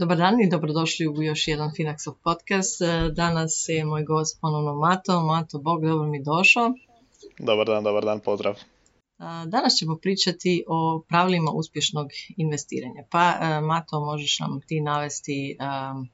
Dobar dan i dobrodošli u još jedan Finaxov podcast. E, danas je moj gost ponovno Mato. Mato, Bog, dobro mi došao. Dobar dan, dobar dan, pozdrav. E, danas ćemo pričati o pravilima uspješnog investiranja. Pa, e, Mato, možeš nam ti navesti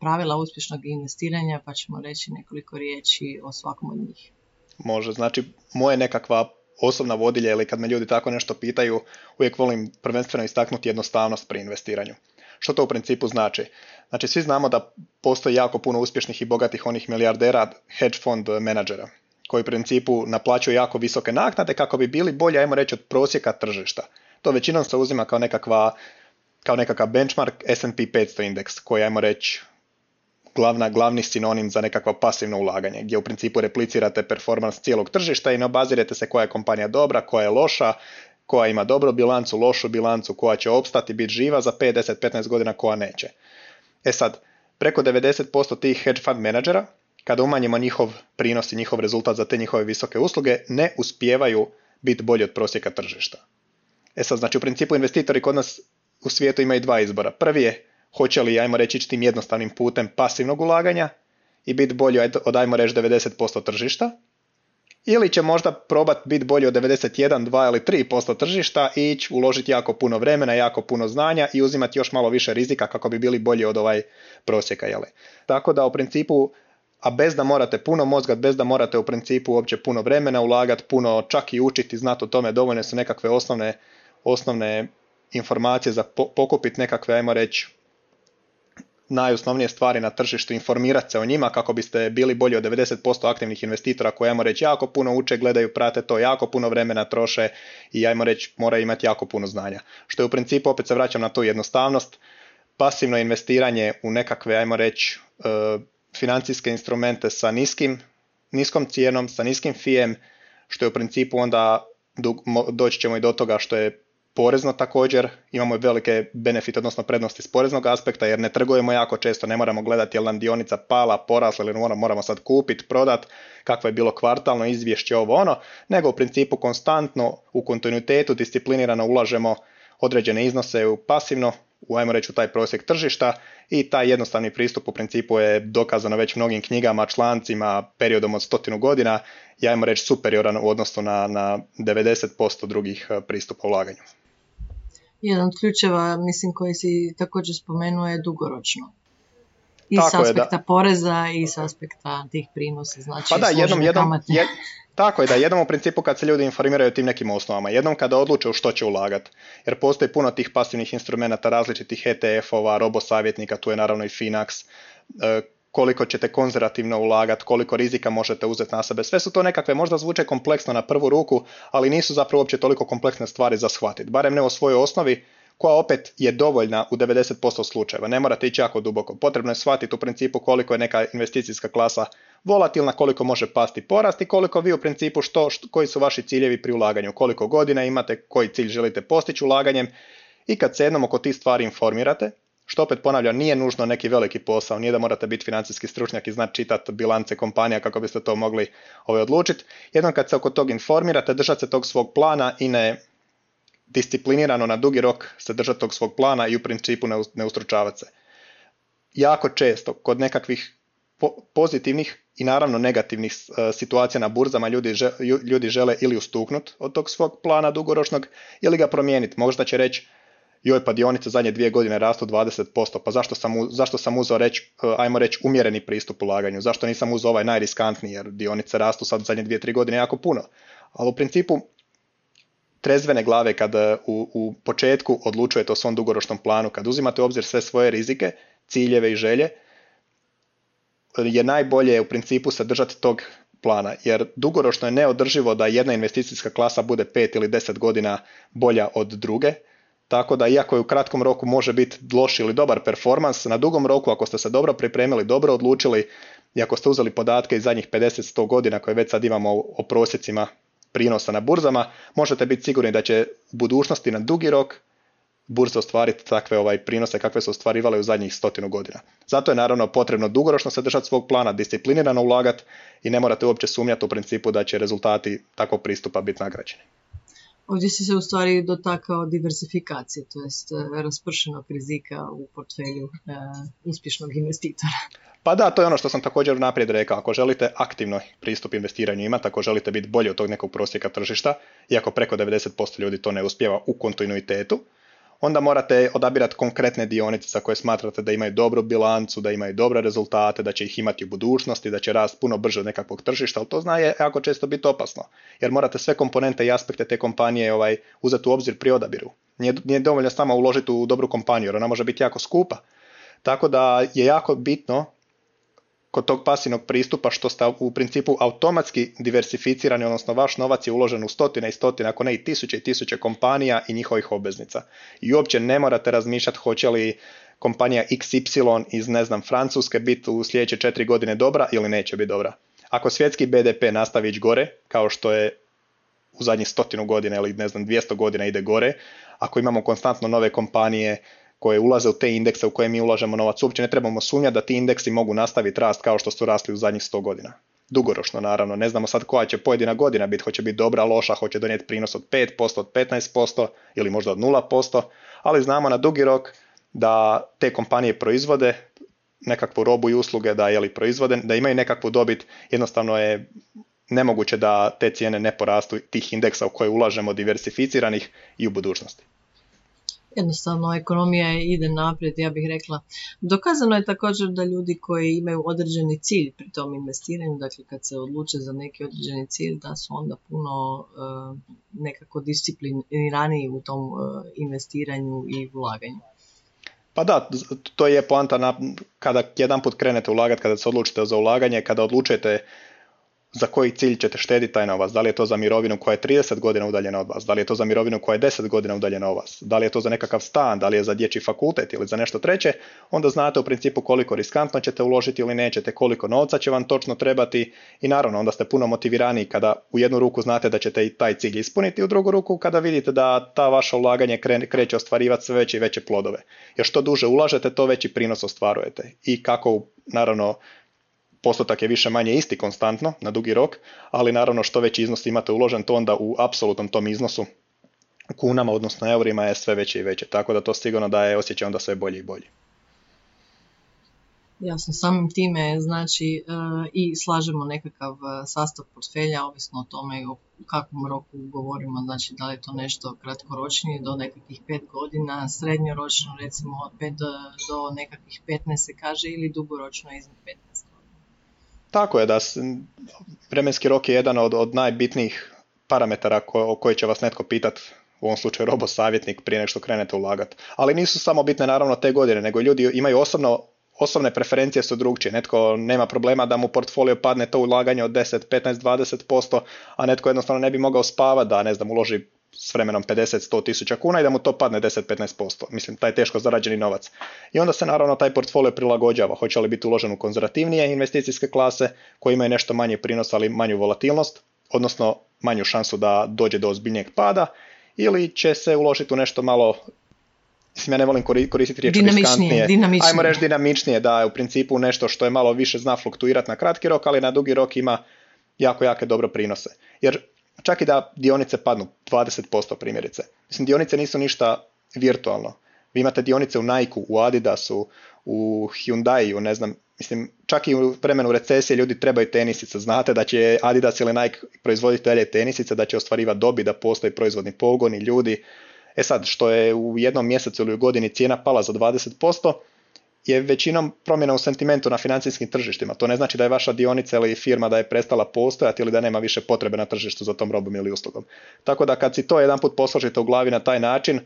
pravila uspješnog investiranja, pa ćemo reći nekoliko riječi o svakom od njih. Može, znači moje nekakva osobna vodilja ili kad me ljudi tako nešto pitaju, uvijek volim prvenstveno istaknuti jednostavnost pri investiranju. Što to u principu znači? Znači svi znamo da postoji jako puno uspješnih i bogatih onih milijardera hedge fund menadžera koji u principu naplaćuju jako visoke naknade kako bi bili bolji, ajmo reći, od prosjeka tržišta. To većinom se uzima kao nekakva kao nekakav benchmark S&P 500 indeks koji ajmo reći glavna, glavni sinonim za nekakvo pasivno ulaganje, gdje u principu replicirate performans cijelog tržišta i ne obazirete se koja je kompanija dobra, koja je loša, koja ima dobru bilancu, lošu bilancu, koja će opstati, biti živa za 5, 10, 15 godina, koja neće. E sad, preko 90% tih hedge fund menadžera, kada umanjimo njihov prinos i njihov rezultat za te njihove visoke usluge, ne uspijevaju biti bolji od prosjeka tržišta. E sad, znači u principu investitori kod nas u svijetu imaju dva izbora. Prvi je hoće li, ajmo reći, tim jednostavnim putem pasivnog ulaganja i biti bolji od, ajmo reći, 90% tržišta, ili će možda probat biti bolji od 91, 2 ili 3% tržišta i ići uložiti jako puno vremena, jako puno znanja i uzimati još malo više rizika kako bi bili bolji od ovaj prosjeka. Jeli. Tako da u principu, a bez da morate puno mozga, bez da morate u principu uopće puno vremena ulagati, puno čak i učiti, znati o tome, dovoljne su nekakve osnovne, osnovne informacije za pokupiti nekakve, ajmo reći, najosnovnije stvari na tržištu, informirati se o njima kako biste bili bolji od 90% aktivnih investitora koji, ajmo reći, jako puno uče, gledaju, prate to, jako puno vremena troše i, ajmo reći, moraju imati jako puno znanja. Što je u principu, opet se vraćam na tu jednostavnost, pasivno investiranje u nekakve, ajmo reći, e, financijske instrumente sa niskim, niskom cijenom, sa niskim fijem, što je u principu onda doći ćemo i do toga što je porezno također. Imamo velike benefite, odnosno prednosti s poreznog aspekta jer ne trgujemo jako često, ne moramo gledati je li nam dionica pala, porasla ili moramo, moramo sad kupiti, prodat, kakvo je bilo kvartalno izvješće ovo ono, nego u principu konstantno u kontinuitetu disciplinirano ulažemo određene iznose u pasivno, u ajmo reći u taj prosjek tržišta i taj jednostavni pristup u principu je dokazano već mnogim knjigama, člancima, periodom od stotinu godina i ajmo reći superioran u odnosu na, na 90% drugih eh, pristupa ulaganju jedan od ključeva, mislim, koji si također spomenuo je dugoročno. I s aspekta poreza i s aspekta tih prinosa, znači pa da, jednom, jednom, tako je da jednom u principu kad se ljudi informiraju o tim nekim osnovama, jednom kada odluče u što će ulagati, jer postoji puno tih pasivnih instrumenata, različitih ETF-ova, robosavjetnika, tu je naravno i Finax, e, koliko ćete konzervativno ulagati, koliko rizika možete uzeti na sebe. Sve su to nekakve, možda zvuče kompleksno na prvu ruku, ali nisu zapravo uopće toliko kompleksne stvari za shvatiti. Barem ne u svojoj osnovi, koja opet je dovoljna u 90% slučajeva. Ne morate ići jako duboko. Potrebno je shvatiti u principu koliko je neka investicijska klasa volatilna, koliko može pasti porast i koliko vi u principu što, što koji su vaši ciljevi pri ulaganju, koliko godina imate, koji cilj želite postići ulaganjem i kad se jednom oko tih stvari informirate, što opet ponavljam, nije nužno neki veliki posao, nije da morate biti financijski stručnjak i znati čitati bilance kompanija kako biste to mogli ovaj, odlučiti. Jednom kad se oko tog informirate, držati se tog svog plana i ne disciplinirano na dugi rok se držati tog svog plana i u principu ne, ustručavati se. Jako često kod nekakvih pozitivnih i naravno negativnih e, situacija na burzama ljudi, ljudi žele ili ustuknuti od tog svog plana dugoročnog ili ga promijeniti. Možda će reći joj pa dionice zadnje dvije godine rastu 20%, pa zašto sam, zašto sam uzeo reći, eh, ajmo reći, umjereni pristup ulaganju, zašto nisam uzeo ovaj najriskantniji, jer dionice rastu sad zadnje dvije, tri godine jako puno. Ali u principu, trezvene glave kad u, u početku odlučujete o svom dugoročnom planu, kad uzimate u obzir sve svoje rizike, ciljeve i želje, je najbolje u principu se držati tog plana, jer dugoročno je neodrživo da jedna investicijska klasa bude pet ili deset godina bolja od druge, tako da iako je u kratkom roku može biti loš ili dobar performans, na dugom roku ako ste se dobro pripremili, dobro odlučili i ako ste uzeli podatke iz zadnjih 50-100 godina koje već sad imamo o prosjecima prinosa na burzama, možete biti sigurni da će u budućnosti na dugi rok burze ostvariti takve ovaj prinose kakve su ostvarivale u zadnjih stotinu godina. Zato je naravno potrebno dugoročno se držati svog plana, disciplinirano ulagati i ne morate uopće sumnjati u principu da će rezultati takvog pristupa biti nagrađeni. Ovdje si se u stvari dotakao diversifikacije, to jest e, raspršenog rizika u portfelju e, uspješnog investitora. Pa da, to je ono što sam također naprijed rekao. Ako želite aktivno pristup investiranju imati, ako želite biti bolji od tog nekog prosjeka tržišta, iako preko 90% ljudi to ne uspjeva u kontinuitetu, onda morate odabirati konkretne dionice za koje smatrate da imaju dobru bilancu, da imaju dobre rezultate, da će ih imati u budućnosti, da će rast puno brže od nekakvog tržišta, ali to zna je jako često biti opasno, jer morate sve komponente i aspekte te kompanije ovaj, uzeti u obzir pri odabiru. Nije, nije dovoljno samo uložiti u dobru kompaniju, jer ona može biti jako skupa. Tako da je jako bitno kod tog pasivnog pristupa što ste u principu automatski diversificirani, odnosno vaš novac je uložen u stotine i stotine, ako ne i tisuće i tisuće kompanija i njihovih obveznica. I uopće ne morate razmišljati hoće li kompanija XY iz ne znam Francuske biti u sljedeće četiri godine dobra ili neće biti dobra. Ako svjetski BDP nastavi ići gore, kao što je u zadnjih stotinu godina ili ne znam 200 godina ide gore, ako imamo konstantno nove kompanije koje ulaze u te indekse u koje mi ulažemo novac. Uopće ne trebamo sumnjati da ti indeksi mogu nastaviti rast kao što su rasli u zadnjih 100 godina. Dugoročno naravno, ne znamo sad koja će pojedina godina biti, hoće biti dobra, loša, hoće donijeti prinos od 5%, od 15% ili možda od 0%, ali znamo na dugi rok da te kompanije proizvode nekakvu robu i usluge da je li proizvode, da imaju nekakvu dobit, jednostavno je nemoguće da te cijene ne porastu tih indeksa u koje ulažemo diversificiranih i u budućnosti jednostavno ekonomija ide naprijed, ja bih rekla. Dokazano je također da ljudi koji imaju određeni cilj pri tom investiranju, dakle kad se odluče za neki određeni cilj, da su onda puno uh, nekako discipliniraniji u tom uh, investiranju i ulaganju. Pa da, to je poanta na, kada jedan put krenete ulagati, kada se odlučite za ulaganje, kada odlučujete za koji cilj ćete štediti taj novac. Da li je to za mirovinu koja je 30 godina udaljena od vas, da li je to za mirovinu koja je 10 godina udaljena od vas, da li je to za nekakav stan, da li je za dječji fakultet ili za nešto treće, onda znate u principu koliko riskantno ćete uložiti ili nećete, koliko novca će vam točno trebati i naravno onda ste puno motivirani kada u jednu ruku znate da ćete i taj cilj ispuniti, u drugu ruku kada vidite da ta vaša ulaganje kreće ostvarivati sve veće i veće plodove. Jer što duže ulažete, to veći prinos ostvarujete. I kako naravno postotak je više manje isti konstantno na dugi rok, ali naravno što veći iznos imate uložen, to onda u apsolutnom tom iznosu kunama, odnosno eurima je sve veće i veće. Tako da to sigurno daje osjećaj onda sve bolji i bolji. Jasno, samim time znači e, i slažemo nekakav e, sastav portfelja, ovisno o tome u kakvom roku govorimo, znači da li je to nešto kratkoročnije do nekakvih pet godina, srednjoročno recimo od 5 do, do nekakvih 15 se kaže ili dugoročno iznad 15 tako je da vremenski rok je jedan od, od najbitnijih parametara ko, o koji će vas netko pitati u ovom slučaju robo savjetnik prije nego što krenete ulagati. Ali nisu samo bitne naravno te godine, nego ljudi imaju osobno, osobne preferencije su drugčije. Netko nema problema da mu portfolio padne to ulaganje od 10, 15, 20%, a netko jednostavno ne bi mogao spavati da ne znam, uloži s vremenom 50-100 tisuća kuna i da mu to padne 10-15%. Mislim, taj teško zarađeni novac. I onda se naravno taj portfolio prilagođava. Hoće li biti uložen u konzervativnije investicijske klase koje imaju nešto manje prinos, ali manju volatilnost, odnosno manju šansu da dođe do ozbiljnijeg pada, ili će se uložiti u nešto malo Mislim, ja ne volim koristiti riječ dinamičnije, dinamičnije. Ajmo reći dinamičnije, da je u principu nešto što je malo više zna fluktuirati na kratki rok, ali na dugi rok ima jako, jake dobro prinose. Jer čak i da dionice padnu 20% primjerice. Mislim, dionice nisu ništa virtualno. Vi imate dionice u Nike, u Adidasu, u Hyundai, ne znam, mislim, čak i u vremenu recesije ljudi trebaju tenisice. Znate da će Adidas ili Nike proizvoditi dalje tenisice, da će ostvarivati dobi, da postoji proizvodni pogon i ljudi. E sad, što je u jednom mjesecu ili u godini cijena pala za 20%, je većinom promjena u sentimentu na financijskim tržištima. To ne znači da je vaša dionica ili firma da je prestala postojati ili da nema više potrebe na tržištu za tom robom ili uslugom. Tako da kad si to jedan put posložite u glavi na taj način,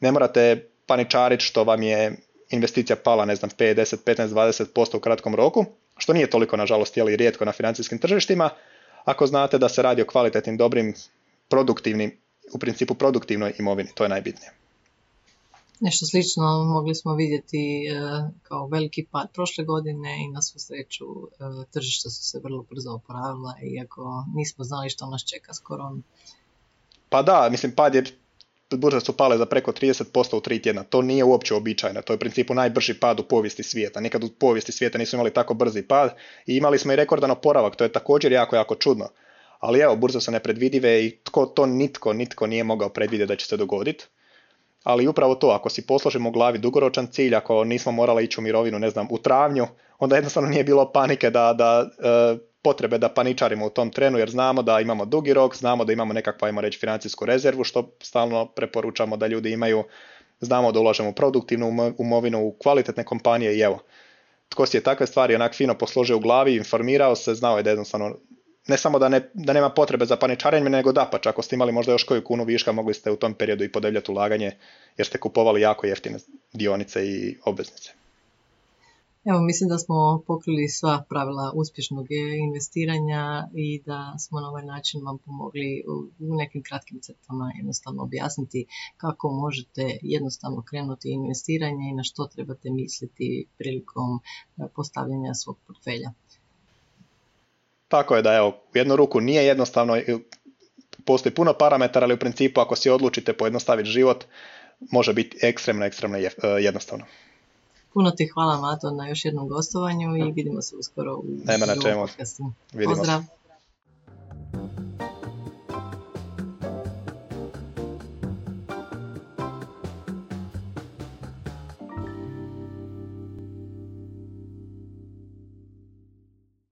ne morate paničariti što vam je investicija pala, ne znam, 5, 10, 15, 20% u kratkom roku, što nije toliko, nažalost, jeli rijetko na financijskim tržištima, ako znate da se radi o kvalitetnim, dobrim, produktivnim, u principu produktivnoj imovini, to je najbitnije. Nešto slično mogli smo vidjeti e, kao veliki pad prošle godine i na svu sreću e, tržišta su se vrlo brzo oporavila iako nismo znali što nas čeka s koronom. Pa da, mislim pad je burze su pale za preko 30% u tri tjedna. To nije uopće običajno. To je u principu najbrži pad u povijesti svijeta. Nikad u povijesti svijeta nisu imali tako brzi pad i imali smo i rekordan oporavak. To je također jako, jako čudno. Ali evo, burze su nepredvidive i to nitko, nitko nije mogao predvidjeti da će se dogoditi. Ali upravo to, ako si posložimo u glavi dugoročan cilj, ako nismo morali ići u mirovinu, ne znam, u travnju, onda jednostavno nije bilo panike da, da e, potrebe da paničarimo u tom trenu jer znamo da imamo dugi rok, znamo da imamo nekakvu, ajmo reći, financijsku rezervu što stalno preporučamo da ljudi imaju, znamo da ulažemo u produktivnu umovinu, u kvalitetne kompanije i evo, tko si je takve stvari onak fino posložio u glavi, informirao se, znao je da jednostavno ne samo da, ne, da nema potrebe za paničarenjem, nego da pa ako ste imali možda još koju kunu viška, mogli ste u tom periodu i podebljati ulaganje jer ste kupovali jako jeftine dionice i obveznice. Evo, mislim da smo pokrili sva pravila uspješnog investiranja i da smo na ovaj način vam pomogli u nekim kratkim crtama jednostavno objasniti kako možete jednostavno krenuti investiranje i na što trebate misliti prilikom e, postavljanja svog portfelja. Tako je da evo, u jednu ruku nije jednostavno, postoji puno parametara, ali u principu ako si odlučite pojednostaviti život, može biti ekstremno, ekstremno e, jednostavno. Puno ti hvala Mato na još jednom gostovanju i vidimo se uskoro u Nema na čemu. Pozdrav.